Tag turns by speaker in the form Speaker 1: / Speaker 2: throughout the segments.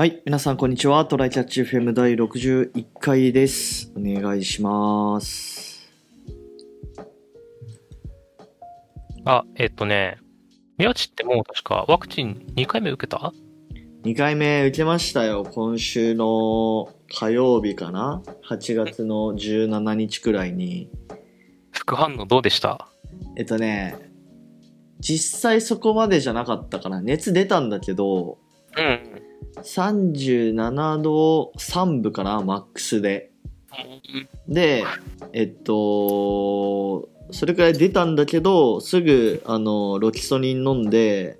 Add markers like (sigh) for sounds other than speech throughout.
Speaker 1: はい、皆さんこんにちは。トライキャッチ FM 第61回です。お願いします。
Speaker 2: あ、えっとね、宮地ってもう確かワクチン2回目受けた
Speaker 1: ？2回目受けましたよ。今週の火曜日かな ?8 月の17日くらいに。
Speaker 2: 副反応どうでした？
Speaker 1: えっとね、実際そこまでじゃなかったかな。熱出たんだけど、
Speaker 2: うん。
Speaker 1: 37度3分かなマックスで。で、えっと、それくらい出たんだけど、すぐ、あの、ロキソニン飲んで、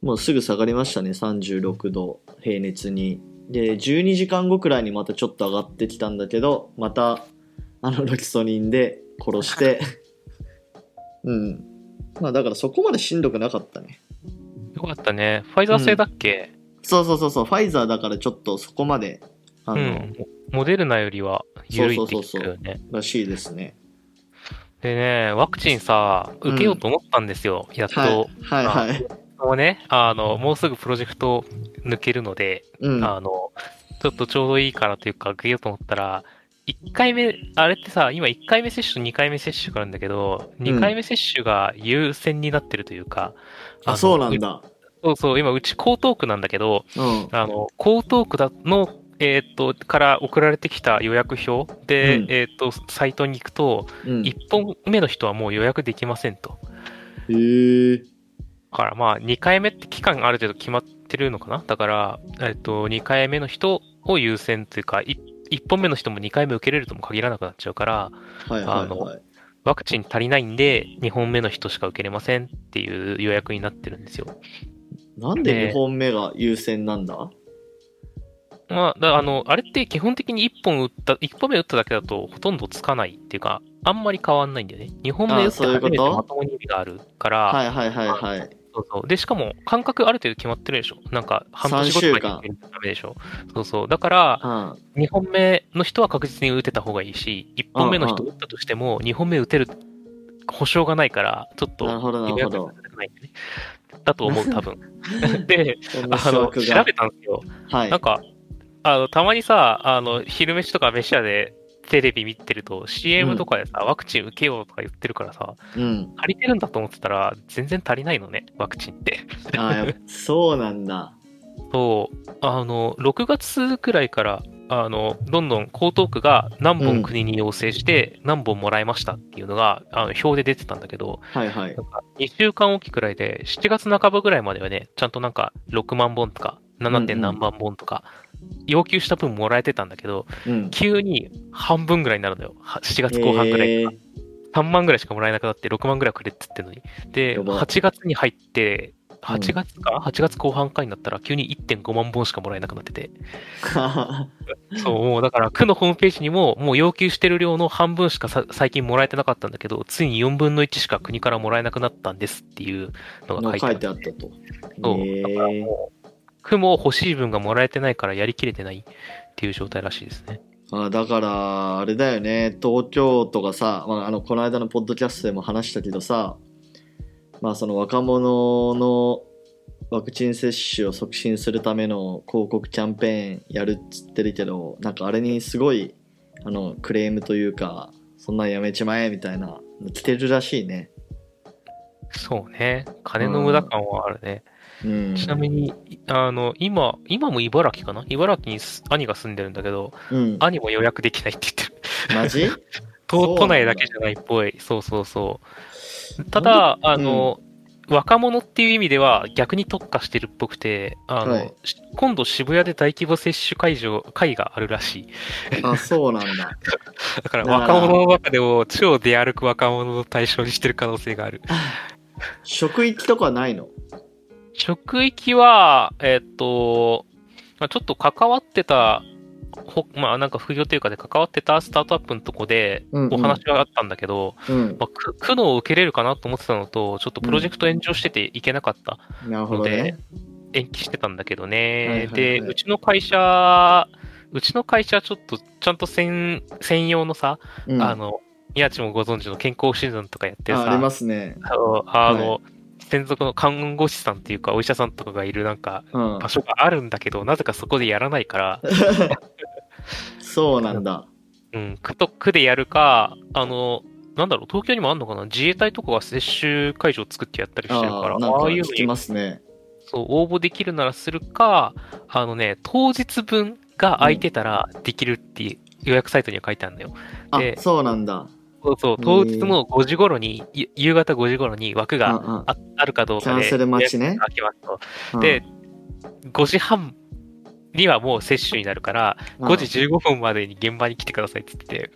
Speaker 1: もうすぐ下がりましたね、36度、平熱に。で、12時間後くらいにまたちょっと上がってきたんだけど、また、あの、ロキソニンで殺して、(laughs) うん。まあだからそこまでしんどくなかったね。
Speaker 2: よかったね。ファイザー製だっけ？
Speaker 1: そうそうそうそう、ファイザーだからちょっとそこまで、あの、
Speaker 2: うん。モデルナよりは緩いってよね。
Speaker 1: らしいですね。
Speaker 2: でね、ワクチンさ、受けようと思ったんですよ。やっと。
Speaker 1: はい、はい、はい。
Speaker 2: もうね、あの、もうすぐプロジェクト抜けるので、
Speaker 1: うん。
Speaker 2: あの、ちょっとちょうどいいからというか、受けようと思ったら、1回目、あれってさ、今1回目接種、2回目接種があるんだけど、2回目接種が優先になってるというか、
Speaker 1: あ、
Speaker 2: の
Speaker 1: そうなんだ。
Speaker 2: そうそう、今、うち江東区なんだけど、
Speaker 1: うん。
Speaker 2: あの、江東区だの、えっ、と、から送られてきた予約表で、
Speaker 1: うん
Speaker 2: えっ、と、サイトに行くと、
Speaker 1: うん。
Speaker 2: 1本目の人はもう予約できませんと。
Speaker 1: へえ。
Speaker 2: だからまあ、2回目って期間ある程度決まってるのかな？だから、えっ、と、2回目の人を優先というか、1本目の人も2回目受けれるとも限らなくなっちゃうから、
Speaker 1: はいはいはい。
Speaker 2: ワクチン足りないんで、2本目の人しか受けれませんっていう予約になってるんですよ。
Speaker 1: なんで2本目が優先なんだ？
Speaker 2: まあ、だあの、あれって基本的に1本打った、1本目打っただけだとほとんどつかないっていうか、あんまり変わんないんだよね。2本目打って初めてまともに意味があるから、
Speaker 1: はいはいはいはい。
Speaker 2: そうそう。で、しかも間隔ある程度決まってるでしょ。なんか半年後とかにダメでしょ。そうそう。だから、
Speaker 1: うん。
Speaker 2: 2本目の人は確実に打てた方がいいし、1本目の人打ったとしても、2本目打てる保証がないから、ちょっと
Speaker 1: なるほどなるほど
Speaker 2: だと思う、多分。(laughs) で、あの、調べたんですよ。
Speaker 1: はい
Speaker 2: なん。か、あの、たまにさ、あの、昼飯とか飯屋でテレビ見てると、CM とかでさ、ワクチン受けようとか言ってるからさ、
Speaker 1: うん。
Speaker 2: 足りてるんだと思ってたら、全然足りないのね、ワクチンって。
Speaker 1: あそうなんだ。(laughs)
Speaker 2: そう、あの、6月くらいから、あの、どんどん江東区が何
Speaker 1: うん
Speaker 2: 本国に要請して、何本もらいましたっていうのが、あの表で出てたんだけど、
Speaker 1: はいはい
Speaker 2: な。んか2週間おきくらいで、7月半ばぐらいまではね、ちゃんとなんか6万本とか、7. 点何万本とか、要求した分もらえてたんだけど、
Speaker 1: うん。
Speaker 2: 急に半分ぐらいになるのよ。は7月後半ぐらい
Speaker 1: へー
Speaker 2: から。3万ぐらいしかもらえなくなって、6万ぐらいくれって言ってるのに。で、
Speaker 1: やば
Speaker 2: 8月に入って、8月か、?8 月後半かになったら、急に1.5万本しかもらえなくなってて。(laughs) そう、もうだから、区のホームページにも、もう要求してる量の半分しかさ最近もらえてなかったんだけど、ついに4分の1しか国からもらえなくなったんですっていうのが書
Speaker 1: の
Speaker 2: いてあっ
Speaker 1: たと。
Speaker 2: そう。
Speaker 1: へ
Speaker 2: だから
Speaker 1: ー
Speaker 2: もう、区も欲しい分がもらえてないからやりきれてないっていう状態らしいですね。
Speaker 1: あだから、あれだよね、東京都がさ、まあ、あの、この間のポッドキャストでも話したけどさ、まあ、その若者のワクチン接種を促進するための広告キャンペーンやるっつってるけど、なんかあれにすごい、あの、クレームというか、そんなんやめちまえみたいな、来てるらしいね。
Speaker 2: そうね。金の無駄感はあるね。
Speaker 1: うん。
Speaker 2: ちなみに、あの、今、今も茨城かな？茨城にす兄が住んでるんだけど、
Speaker 1: うん。
Speaker 2: 兄も予約できないって言ってる。
Speaker 1: マジ？(laughs)
Speaker 2: 都都内だけじゃないっぽい。そうそうそう。ただ、あの、若者っていう意味では逆に特化してるっぽくて、あの、
Speaker 1: はい
Speaker 2: し今度渋谷で大規模接種会場、会があるらしい。
Speaker 1: あ、そうなんだ。(laughs)
Speaker 2: だから若者の中でも超出歩く若者を対象にしてる可能性がある。
Speaker 1: 職域とかないの？
Speaker 2: 職域は、えっと、まあ、ちょっと関わってた、ほまあなんか副業というかで関わってたスタートアップのとこで
Speaker 1: うんうん
Speaker 2: お話があったんだけど、
Speaker 1: うん。
Speaker 2: まあ、区区のを受けれるかなと思ってたのと、ちょっとプロジェクト延長してていけなかった
Speaker 1: なるほ
Speaker 2: ので、
Speaker 1: どね。
Speaker 2: 延期してたんだけどね。
Speaker 1: はいはいはい
Speaker 2: で、うちの会社、うちの会社ちょっとちゃんと専専用のさ、
Speaker 1: うん
Speaker 2: あの、宮地もご存知の健康診断とかやってるさ、
Speaker 1: あありますね。
Speaker 2: あの、あの
Speaker 1: は
Speaker 2: 専属の看護師さんっていうか、お医者さんとかがいるなんか、
Speaker 1: うん
Speaker 2: 場。所があるんだけど、なぜかそこでやらないから、
Speaker 1: そうなんだ。
Speaker 2: うん、区と区でやるか、あの、なんだろう、東京にもあんのかな？自衛隊とかが接種会場を作ってやったりしてるから、
Speaker 1: ああ、
Speaker 2: いうのに
Speaker 1: ね。
Speaker 2: そう、応募できるならするか、あのね、当日分が空いてたらできるっていう予約サイトには書いてあるのよ。
Speaker 1: あ
Speaker 2: で、
Speaker 1: そうなんだ。
Speaker 2: そうそう、当日の5時頃に、ゆ夕方5時頃に枠がああるかどうかで、
Speaker 1: キャンセル待ちね。
Speaker 2: で、5時半にはもう接種になるから、
Speaker 1: うん。
Speaker 2: 5時15分までに現場に来てくださいって言ってて、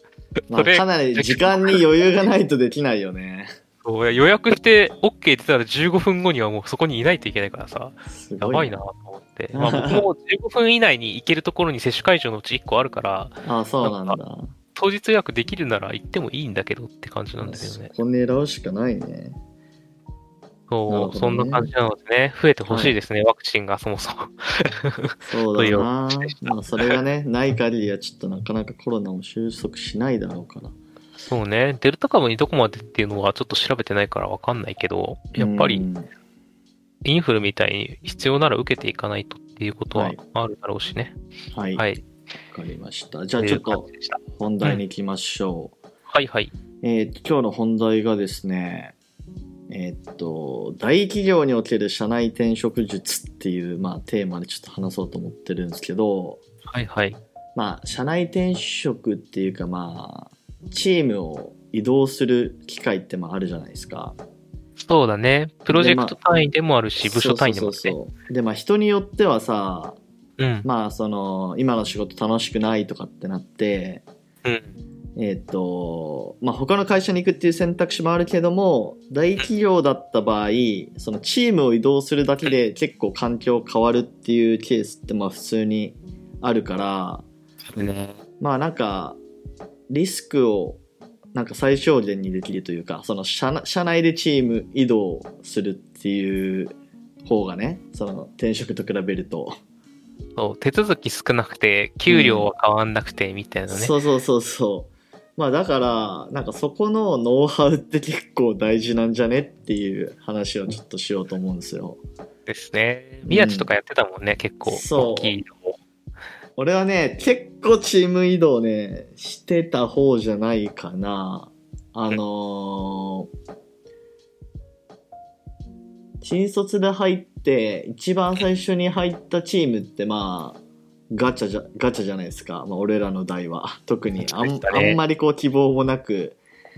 Speaker 2: (laughs)
Speaker 1: まあ、かなり時間に余裕がないとできないよね。(laughs)
Speaker 2: そう予約して OK 出たら15分後にはもうそこにいないといけないからさ、
Speaker 1: す
Speaker 2: やばいなと思って。
Speaker 1: う (laughs) ん
Speaker 2: まあ僕も15分以内に行けるところに接種会場のうち1個あるから、
Speaker 1: ああ、そうなんだ。
Speaker 2: 当日予約できるなら行ってもいいんだけどって感じなんだけどね。
Speaker 1: そこ狙うしかないね。
Speaker 2: そう、
Speaker 1: ね
Speaker 2: そんな感じなのでね、増えてほしいですね、ワクチンがそもそも。
Speaker 1: そうだな (laughs) まあ、それがね、ない限りはちょっとなかなかコロナも収束しないだろうから。
Speaker 2: そうね、デルタ株にどこまでっていうのはちょっと調べてないからわかんないけど、やっぱり
Speaker 1: うん
Speaker 2: インフルみたいに必要なら受けていかないとっていうことは
Speaker 1: はい
Speaker 2: あるだろうしね。
Speaker 1: はい。わ、
Speaker 2: はい。
Speaker 1: かりました。じゃあちょっと本題に行きましょう。
Speaker 2: はいはい。
Speaker 1: えーっと、今日の本題がですね、えーっと、大企業における社内転職術っていう、まあ、テーマでちょっと話そうと思ってるんですけど、
Speaker 2: はいはい。
Speaker 1: まあ、社内転職っていうか、まあ、チームを移動する機会ってまああるじゃないですか。
Speaker 2: そうだね。プロジェクト単位でもあるし、部署単位でもあるね。
Speaker 1: そうそうそうで、まあ、人によってはさ、
Speaker 2: うん。
Speaker 1: まあ、その、今の仕事楽しくないとかってなって、
Speaker 2: うん。
Speaker 1: えっ、と、まあ、他の会社に行くっていう選択肢もあるけども、大企業だった場合、そのチームを移動するだけで結構環境変わるっていうケースってまあ普通にあるから、
Speaker 2: ね。
Speaker 1: まあなんか、リスクをなんか最小限にできるというか、その社内社内でチーム移動するっていう方がね、その転職と比べると。
Speaker 2: そう、手続き少なくて、給料は変わんなくて、みたいなね。
Speaker 1: そうそうそうそう。まあだから、なんかそこのノウハウって結構大事なんじゃねっていう話をちょっとしようと思うんですよ。
Speaker 2: ですね。宮地とかやってたもんね、結構。
Speaker 1: そう
Speaker 2: 大きいのも。
Speaker 1: 俺はね、結構チーム移動ね、してた方じゃないかな。あのー新卒で入って、一番最初に入ったチームってまあ、ガチャじゃ、ガチャじゃないですか。まあ俺らの代は。特にあん,、
Speaker 2: ね
Speaker 1: あんまりこう希望もなく、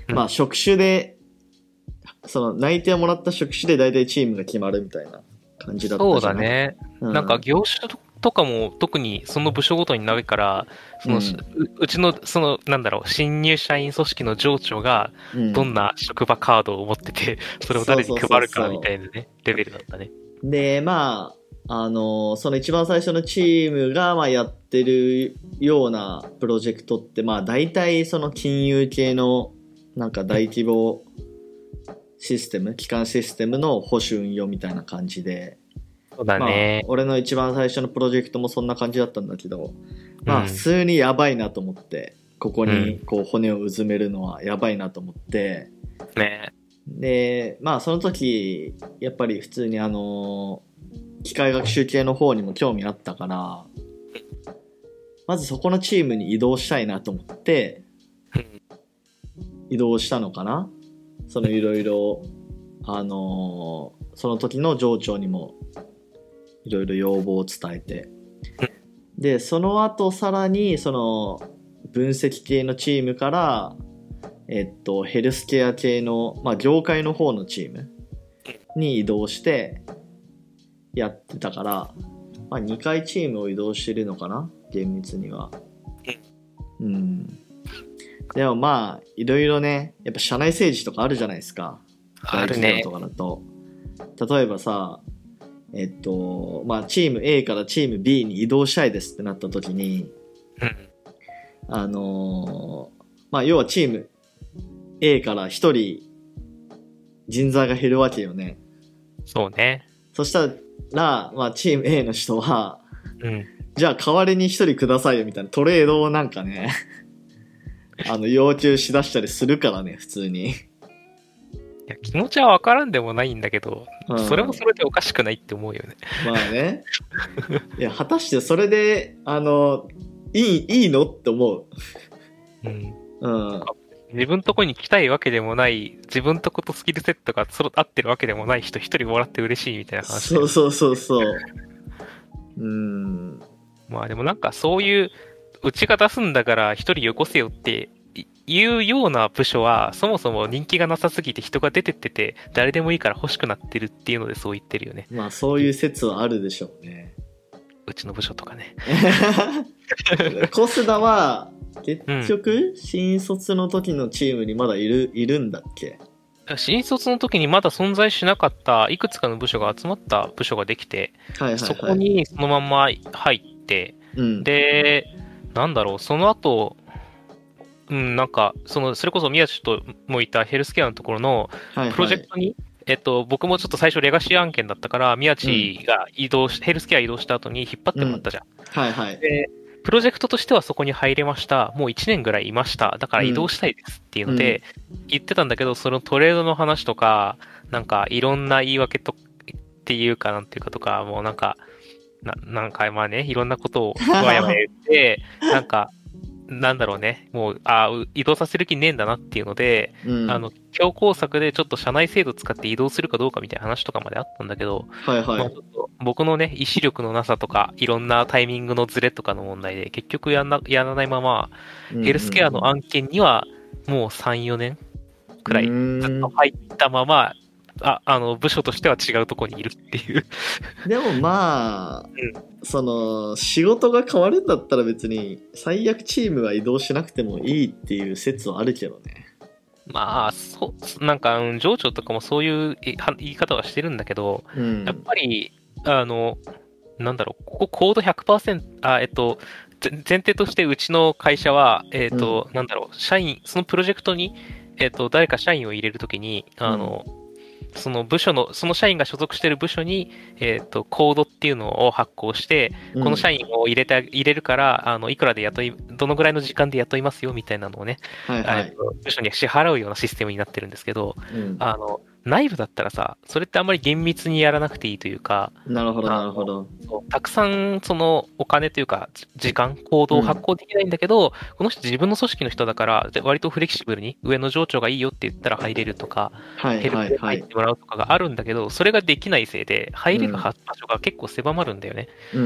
Speaker 2: うん
Speaker 1: まあ職種で、その内定もらった職種で大体チームが決まるみたいな感じだった
Speaker 2: そうだ。ね。
Speaker 1: う
Speaker 2: なんか業種とかも特にその部署ごとにないから、その、
Speaker 1: うん。
Speaker 2: ううちの、その、なんだろう、新入社員組織の上長が
Speaker 1: うん。
Speaker 2: どんな職場カードを持ってて、(laughs) それを誰に配るかみたいなね、レベルだったね。
Speaker 1: で、まあ、あのその一番最初のチームが、まあ、やってるようなプロジェクトって、まあ、大体その金融系の、なんか大規模システム、基幹システムの保守運用みたいな感じで、
Speaker 2: そうだね。
Speaker 1: まあ、。俺の一番最初のプロジェクトもそんな感じだったんだけど、まあ、
Speaker 2: うん。
Speaker 1: 普通にやばいなと思って、ここ
Speaker 2: う
Speaker 1: にこう骨をうずめるのはやばいなと思って、
Speaker 2: ね。
Speaker 1: で、まあその時、やっぱり普通にあの、機械学習系の方にも興味あったから、まずそこのチームに移動したいなと思って、移動したのかな？そのいろいろ、あのその時の上長にもいろいろ要望を伝えて。で、その後さらにその分析系のチームから、えっと、ヘルスケア系の、まあ、業界の方のチームに移動してやってたから、まあ、2回チームを移動してるのかな？厳密には。うん。でもまあ、いろいろね、やっぱ社内政治とかあるじゃないですか。
Speaker 2: あるね。
Speaker 1: とかだと。例えばさ、えっと、まあ、チーム A からチーム B に移動したいですってなった時に、
Speaker 2: うん
Speaker 1: あのーまあ、要はチーム A から一人人材が減るわけよね。
Speaker 2: そうね。
Speaker 1: そしたら、まあ、チーム A の人は、
Speaker 2: うん。
Speaker 1: じゃあ代わりに一人くださいよみたいなトレードをなんかね、あの、要求しだしたりするからね、普通に。
Speaker 2: いや気持ちはわからんでもないんだけど、
Speaker 1: うん
Speaker 2: それもそれでおかしくないって思うよね。
Speaker 1: まあね。いや、果たしてそれで、あの、いい、いいのって思
Speaker 2: うん。
Speaker 1: う。うん。
Speaker 2: 自分とこに来たいわけでもない、自分とことスキルセットが合ってるわけでもない人一人もらって嬉しいみたいな話で
Speaker 1: そうそうそうそう。うん。
Speaker 2: まあでもなんかそういう、うちが出すんだから一人よこせよっていいうような部署は、そもそも人気がなさすぎて人が出てってて、誰でもいいから欲しくなってるっていうのでそう言ってるよね。
Speaker 1: まあ、そういう説はあるでしょうね。
Speaker 2: うちの部署とかね。(laughs)
Speaker 1: コスダは、結局、新卒の時のチームにまだいる、いるんだっけ？
Speaker 2: 新卒の時にまだ存在しなかったいくつかの部署が集まった部署ができて、
Speaker 1: はいはいはい。
Speaker 2: そこにそのまんま入って、
Speaker 1: うん、
Speaker 2: で、なんだろう、その後、うん、なんか、その、それこそ宮地ともいたヘルスケアのところの
Speaker 1: はいはい
Speaker 2: プロジェクトに、えっと、僕もちょっと最初レガシー案件だったから、宮地が移動し、ヘルスケア移動した後に引っ張ってもらったじゃん。
Speaker 1: はいはい。
Speaker 2: で、プロジェクトとしてはそこに入れました。もう1年ぐらいいました。だから移動したいですっていうので、言ってたんだけど、そのトレードの話とか、なんかいろんな言い訳と、っていうかなんていうかとか、もうなんか、ななんかまあね、いろんなことをわやわや言って、(laughs) なんか、なんだろうね、もう、あう移動させる気ねえんだなっていうので、
Speaker 1: うん、
Speaker 2: あの、強行策でちょっと社内制度使って移動するかどうかみたいな話とかまであったんだけど、
Speaker 1: はいはい。
Speaker 2: まあ僕のね、意志力のなさとか、いろんなタイミングのズレとかの問題で、結局やんなやらないまま、ヘルスケアの案件には、もう3、4年くらい、ずっと入ったまま、あ、あの、部署としては違うところにいるっていう。
Speaker 1: でもまあ、その仕事が変わるんだったら別に最悪チームは移動しなくてもいいっていう説はあるけどね。
Speaker 2: まあ、そう、なんか、うん情緒とかもそういう言い方はしてるんだけど、
Speaker 1: うん。
Speaker 2: やっぱり、あの、なんだろう、ここコード100%、あ、えっと、ぜ前提としてうちの会社は、えっと、なんだろう、社員、そのプロジェクトに、えっと、誰か社員を入れるときに、あの、その部署の、その社員が所属している部署に、えっと、コードっていうのを発行して、
Speaker 1: うん
Speaker 2: この社員を入れて、入れるから、あの、いくらで雇い、どのぐらいの時間で雇いますよ、みたいなのをね、
Speaker 1: はいはい。
Speaker 2: えっと部署に支払うようなシステムになってるんですけど、
Speaker 1: うん、
Speaker 2: あの、内部だったらさ、それってあんまり厳密にやらなくていいというか、
Speaker 1: なるほどなるほど。
Speaker 2: たくさんそのお金というか、じ時間、行動を発行できないんだけど、この人自分の組織の人だから、で割とフレキシブルに上の上長がいいよって言ったら入れるとか、
Speaker 1: はい
Speaker 2: ヘルプ。入ってもらうとかがあるんだけど、それができないせいで、入れる場所が結構狭まるんだよね。
Speaker 1: うんう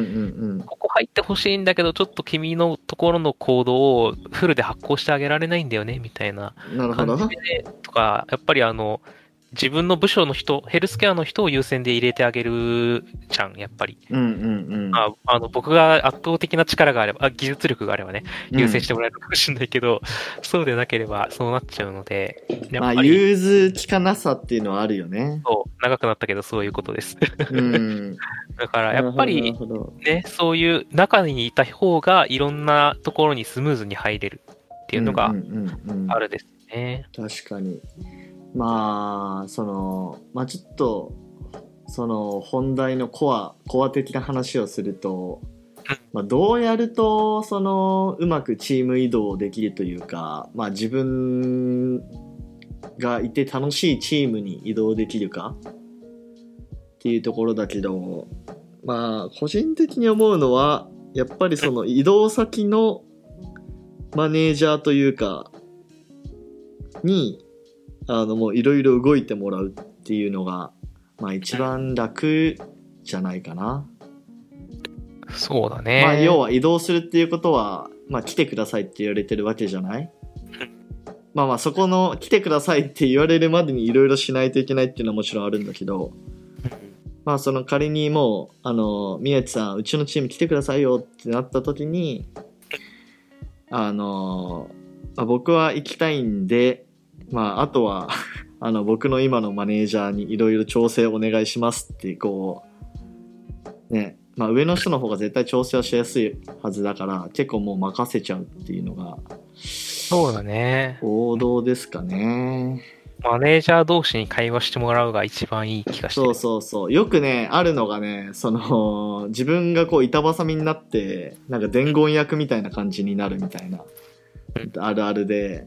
Speaker 1: ん
Speaker 2: ここ入ってほしいんだけど、ちょっと君のところの行動をフルで発行してあげられないんだよね、みたいな。感じで、とか、やっぱりあの、自分の部署の人、ヘルスケアの人を優先で入れてあげるじゃん、やっぱり。
Speaker 1: うんうんうん。
Speaker 2: ああの僕が圧倒的な力があれば、あ技術力があればね、優先
Speaker 1: し
Speaker 2: してもらえるかもしれないけど、そうでなければそうなっちゃうので、や
Speaker 1: まあ、融通きかなさっていうのはあるよね。
Speaker 2: そう長くなったけどそういうことです。
Speaker 1: うん。(laughs)
Speaker 2: だからやっぱりね、そういう中にいた方がいろんなところにスムーズに入れるっていうのが
Speaker 1: んうんうんうん
Speaker 2: あるですね。
Speaker 1: 確かにまあそのまあちょっとその本題のコアコア的な話をすると、まあ、どうやるとそのうまくチーム移動できるというか、まあ、自分がいて楽しいチームに移動できるかっていうところだけどまあ個人的に思うのはやっぱりその移動先のマネージャーというかにあのもういろいろ動いてもらうっていうのがまあ一番楽じゃないかな。
Speaker 2: そうだね。
Speaker 1: まあ要は移動するっていうことは、まあ来てくださいって言われてるわけじゃない？まあまあそこの来てくださいって言われるまでにいろいろしないといけないっていうのはもちろんあるんだけど、まあその仮にもう、あの、宮地さん、うちのチーム来てくださいよってなった時に、あの、まあ、僕は行きたいんで、まああとは、(laughs) あの僕の今のマネージャーにいろいろ調整お願いしますってこう、ね、まあ上の人の方が絶対調整はしやすいはずだから、結構もう任せちゃうっていうのが
Speaker 2: そうだね。
Speaker 1: 王道ですかね。
Speaker 2: マネージャー同士に会話してもらうが一番いい気がしてる。
Speaker 1: そうそうそう。よくね、あるのがね、その、自分がこう板挟みになって、なんか伝言役みたいな感じになるみたいな、あるあるで、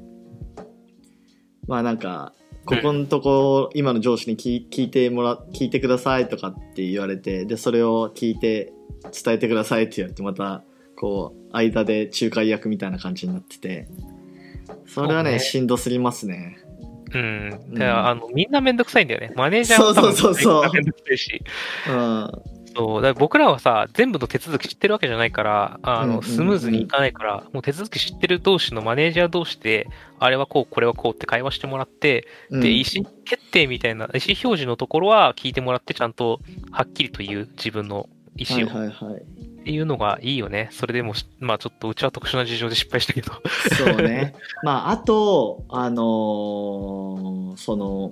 Speaker 1: まあなんか、ここのとこ、今の上司に聞聞いてもら、聞いてくださいとかって言われて、で、それを聞いて伝えてくださいって言われて、また、こう、間で仲介役みたいな感じになってて、それはね、
Speaker 2: ね
Speaker 1: しんどすぎますね。
Speaker 2: うん。
Speaker 1: うん
Speaker 2: で、あの、みんなめんどくさいんだよね。マネージャーも
Speaker 1: そうそうそうそう
Speaker 2: めんどくさいし。
Speaker 1: うん。
Speaker 2: そう。だ僕らはさ、全部の手続き知ってるわけじゃないから、あの、スムーズにいかないから、もう手続き知ってる同士のマネージャー同士で、あれはこう、これはこうって会話してもらって、
Speaker 1: うん
Speaker 2: で、意思決定みたいな、意思表示のところは聞いてもらって、ちゃんとはっきりと言う自分の意思を、
Speaker 1: はいはいはい。
Speaker 2: っていうのがいいよね。それでもし、まあちょっとうちは特殊な事情で失敗したけど。
Speaker 1: そうね。(laughs) まあ、あと、あのーその、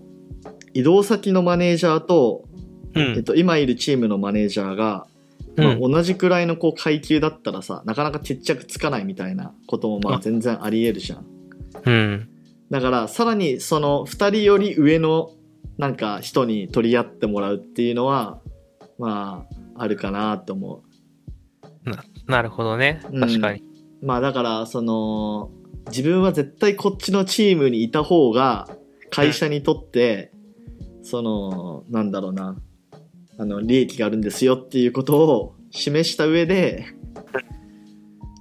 Speaker 1: 移動先のマネージャーと、
Speaker 2: うん。
Speaker 1: えっと、今いるチームのマネージャーが、
Speaker 2: うん
Speaker 1: まあ、同じくらいのこう階級だったらさなかなか決着つかないみたいなこともまあ
Speaker 2: うん
Speaker 1: 全然ありえるじゃん
Speaker 2: うん。
Speaker 1: だからさらにその2人より上のなんか人に取り合ってもらうっていうのはまああるかなと思
Speaker 2: なるほどね。
Speaker 1: うん
Speaker 2: 確かに。
Speaker 1: うまあだからその自分は絶対こっちのチームにいた方が会社にとって、そのなんだろうなあの利益があるんですよっていうことを示した上で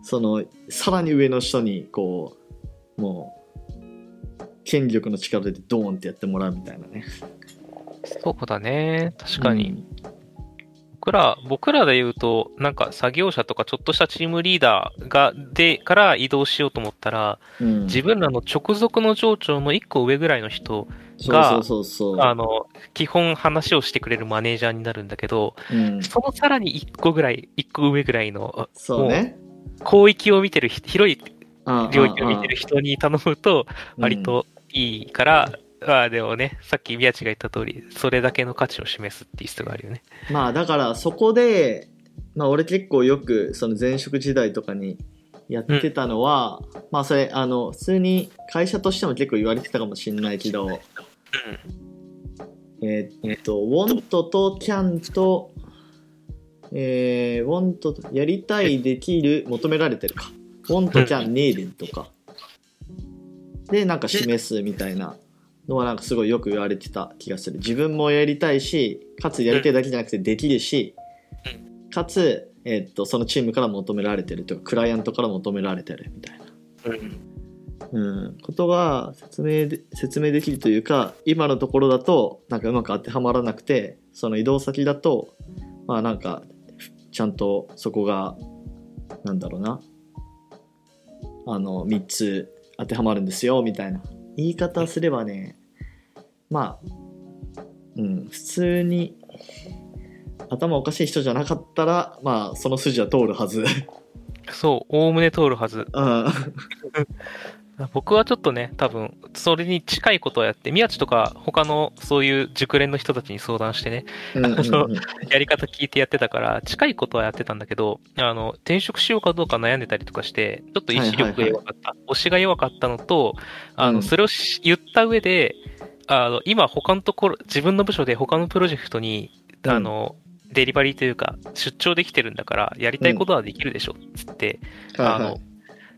Speaker 1: そのさらに上の人にこうもう権力の力でドーンってやってもらうみたいなね
Speaker 2: そうだね。確かに。
Speaker 1: うん
Speaker 2: 僕ら、僕らで言うと、なんか作業者とかちょっとしたチームリーダーが、で、から移動しようと思ったら、
Speaker 1: うん。
Speaker 2: 自分らの直属の上長の一個上ぐらいの人、
Speaker 1: そうそうそうそう。
Speaker 2: あの、基本話をしてくれるマネージャーになるんだけど、
Speaker 1: うん、
Speaker 2: そのさらに一個ぐらい、一個上ぐらいの、
Speaker 1: そうね。
Speaker 2: 広域を見てるひ、広い領域を見てる人に頼むと、割といいから、ああ、でもね、さっき宮地が言った通り、それだけの価値を示すっていう必要があるよね。
Speaker 1: まあだからそこで、まあ俺結構よくその前職時代とかにやってたのは、まあそれあの普通に会社としても結構言われてたかもしれないけど、えーっと、want と can と、えー、want とやりたい、できる、求められてるか。want, can, need とか。で、なんか示すみたいなのはなんかすごいよく言われてた気がする。自分もやりたいし、かつやりたいだけじゃなくてできるし、かつ、えっと、そのチームから求められてる。とか、クライアントから求められてるみたいな。うん、ことが説明で説明できるというか今のところだとなんかうまく当てはまらなくてその移動先だとまあなんかちゃんとそこがなんだろうな。あの3つ当てはまるんですよみたいな。言い方すればねまあうん普通に頭おかしい人じゃなかったらまあその筋は通るはず
Speaker 2: そう、おおむね通るはず。
Speaker 1: うん (laughs)
Speaker 2: 僕はちょっとね、多分、それに近いことをやって、宮地とか他のそういう熟練の人たちに相談してね、
Speaker 1: うんうんうん (laughs)
Speaker 2: やり方聞いてやってたから、近いことはやってたんだけど、あの、転職しようかどうか悩んでたりとかして、ちょっと意志力が弱かった。推しが弱かったのと、あの、
Speaker 1: うん
Speaker 2: それをし言った上で、あの、今他のところ、自分の部署で他のプロジェクトに、
Speaker 1: うん。
Speaker 2: あの、デリバリーというか、出張できてるんだから、やりたいことはできるでしょ、つって、あの
Speaker 1: はいはい、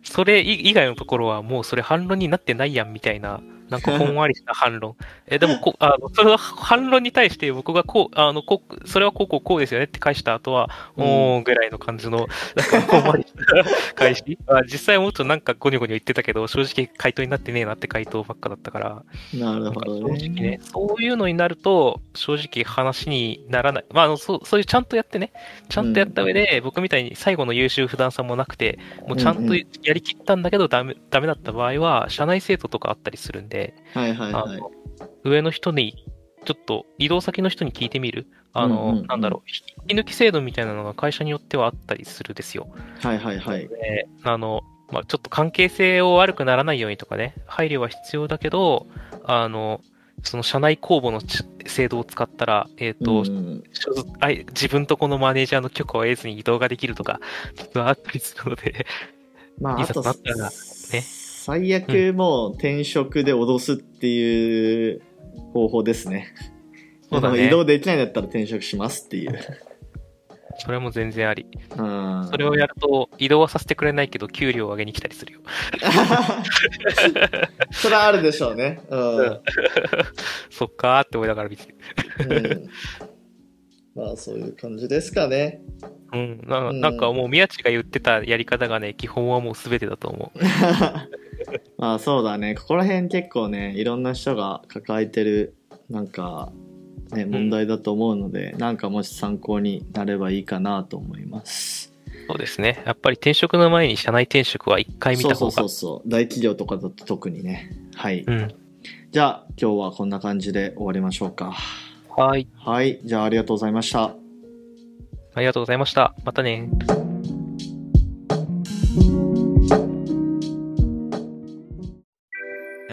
Speaker 2: それ以以外のところはもうそれ反論になってないやんみたいな、なんかほんわりした反論。(laughs) え、でもこ、あの、それは反論に対して僕がこう、あの、こう、それはこうこうこうですよねって返した後は、
Speaker 1: うん
Speaker 2: おーぐらいの感じの、なんかほんわりした返し。(laughs) あ実際もっとなんかゴニョゴニョ言ってたけど、正直回答になってねえなって回答ばっかだったから、
Speaker 1: なるほど
Speaker 2: 正直ね
Speaker 1: ね。、
Speaker 2: そういうのになると、正直話にならない。まあ、あの、そう、そういうちゃんとやってね、ちゃんとやった上で、僕みたいに最後の優秀不断さもなくて、もうちゃんと
Speaker 1: うんうん
Speaker 2: やりきったんだけどダメ、ダメだった場合は、社内生徒とかあったりするんで、
Speaker 1: はいはいはい。
Speaker 2: 上の人に、ちょっと移動先の人に聞いてみる？あの、
Speaker 1: うんうんうん
Speaker 2: なんだろう、引き抜き制度みたいなのが会社によってはあったりするですよ。
Speaker 1: はいはいはい。
Speaker 2: であの、まあ、ちょっと関係性を悪くならないようにとかね、配慮は必要だけど、あの、その社内公募のち制度を使ったら、えっ、と、
Speaker 1: うん
Speaker 2: 自分とこのマネージャーの許可を得ずに移動ができるとか、ちょっとあったりするので、
Speaker 1: まあ、
Speaker 2: いざ
Speaker 1: と
Speaker 2: なったらね
Speaker 1: 最悪もう転職で脅すっていう方法ですね。
Speaker 2: そうだね
Speaker 1: 移動できないんだったら転職しますっていう。
Speaker 2: それも全然あり。
Speaker 1: うん。
Speaker 2: それをやると、移動はさせてくれないけど、給料を上げに来たりするよ。(laughs)
Speaker 1: それはあるでしょうね。うん。(laughs)
Speaker 2: そっかーって思いながら見てる。
Speaker 1: うんまあそういう感じですかね。
Speaker 2: うん。な
Speaker 1: うん
Speaker 2: なんかもう宮地が言ってたやり方がね、基本はもう全てだと思う。(laughs)
Speaker 1: まあそうだね。ここら辺結構ね、いろんな人が抱えてる、なんか、ね、問題だと思うので、なんかもし参考になればいいかなと思います。
Speaker 2: そうですね。やっぱり転職の前に社内転職は一回見た方が。
Speaker 1: そうそうそうそう。大企業とかだと特にね。はい。
Speaker 2: うん。
Speaker 1: じゃあ今日はこんな感じで終わりましょうか。
Speaker 2: はい。
Speaker 1: はい。じゃあありがとうございました。
Speaker 2: ありがとうございました。またね。